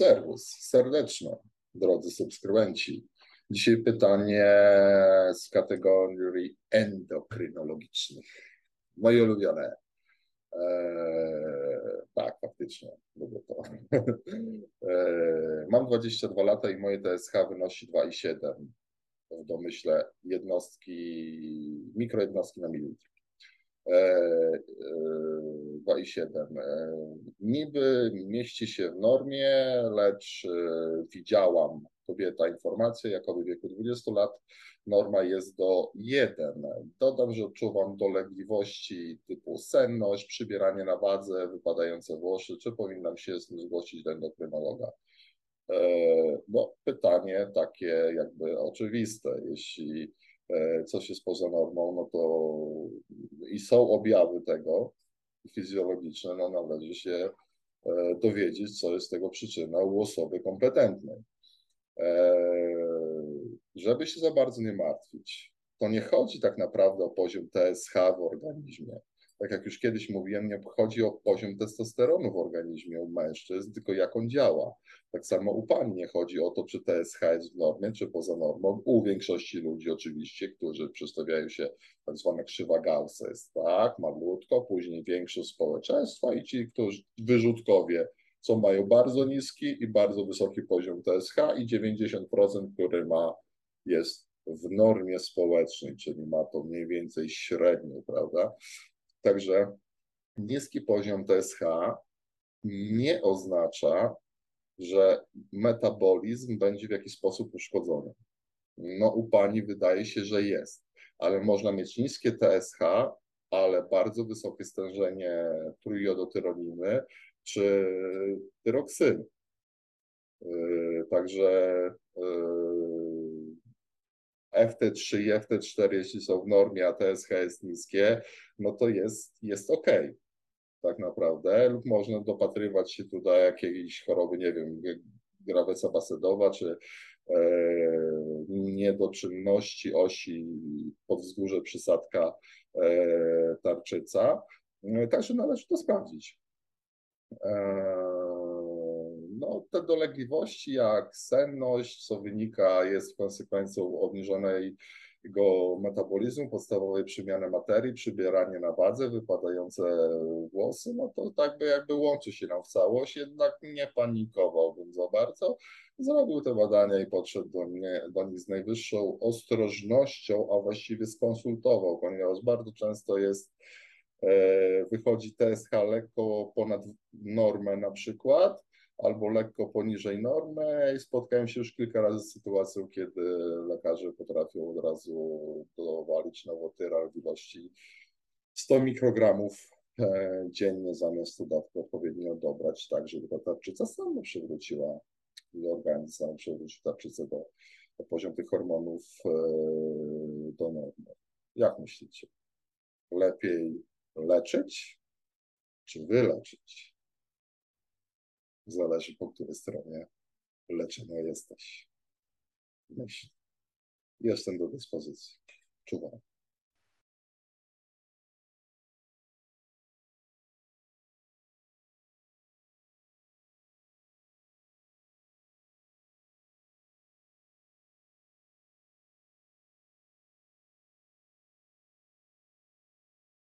Servus, serdeczne, drodzy subskrybenci. Dzisiaj pytanie z kategorii endokrynologicznych. Moje ulubione. Eee, tak, faktycznie, lubię to. Eee, mam 22 lata i moje TSH wynosi 2,7 w domyśle jednostki, mikrojednostki na mililitr. 2,7. E, e, niby mieści się w normie, lecz e, widziałam kobieta informację, jakoby w wieku 20 lat norma jest do 1. Dodam, że odczuwam dolegliwości typu senność, przybieranie na wadze, wypadające włosy. Czy powinnam się zgłosić do endokrynologa? No, pytanie takie jakby oczywiste. Jeśli E, coś jest poza normą, no to i są objawy tego fizjologiczne, no należy się e, dowiedzieć, co jest tego przyczyna u osoby kompetentnej. E, żeby się za bardzo nie martwić, to nie chodzi tak naprawdę o poziom TSH w organizmie tak jak już kiedyś mówiłem, nie chodzi o poziom testosteronu w organizmie u mężczyzn, tylko jak on działa. Tak samo u pań nie chodzi o to, czy TSH jest w normie, czy poza normą. U większości ludzi oczywiście, którzy przedstawiają się tak zwana krzywa Gaussa jest tak, malutko, później większość społeczeństwa i ci, którzy wyrzutkowie, co mają bardzo niski i bardzo wysoki poziom TSH i 90%, który ma jest w normie społecznej, czyli ma to mniej więcej średnio, prawda? Także niski poziom TSH nie oznacza, że metabolizm będzie w jakiś sposób uszkodzony. No u pani wydaje się, że jest, ale można mieć niskie TSH, ale bardzo wysokie stężenie trójjodotyroliny czy tyroksyny. Yy, także yy, FT3 i FT4, jeśli są w normie, a TSH jest niskie, no to jest, jest ok. Tak naprawdę, lub można dopatrywać się tu do jakiejś choroby, nie wiem, graweca basedowa, czy e, niedoczynności osi podwzgórze przysadka e, tarczyca. E, także należy to sprawdzić. E, te dolegliwości jak senność, co wynika, jest konsekwencją obniżonej jego metabolizmu, podstawowej przemiany materii, przybieranie na wadze, wypadające włosy, no to tak by jakby łączy się nam w całość, jednak nie panikowałbym za bardzo. Zrobił te badania i podszedł do, mnie, do nich z najwyższą ostrożnością, a właściwie skonsultował, ponieważ bardzo często jest e, wychodzi TSH lekko ponad normę na przykład, albo lekko poniżej normy i spotkałem się już kilka razy z sytuacją, kiedy lekarze potrafią od razu dowalić nowotyral w ilości 100 mikrogramów e, dziennie zamiast tu dawkę odpowiednio dobrać, tak żeby ta tarczyca sama przywróciła i organizm sam przywrócił tarczycę do, do poziomu tych hormonów e, do normy. Jak myślicie? Lepiej leczyć czy wyleczyć? Zależy po której stronie leczenia jesteś. Myśl. Jestem do dyspozycji. Czuwam.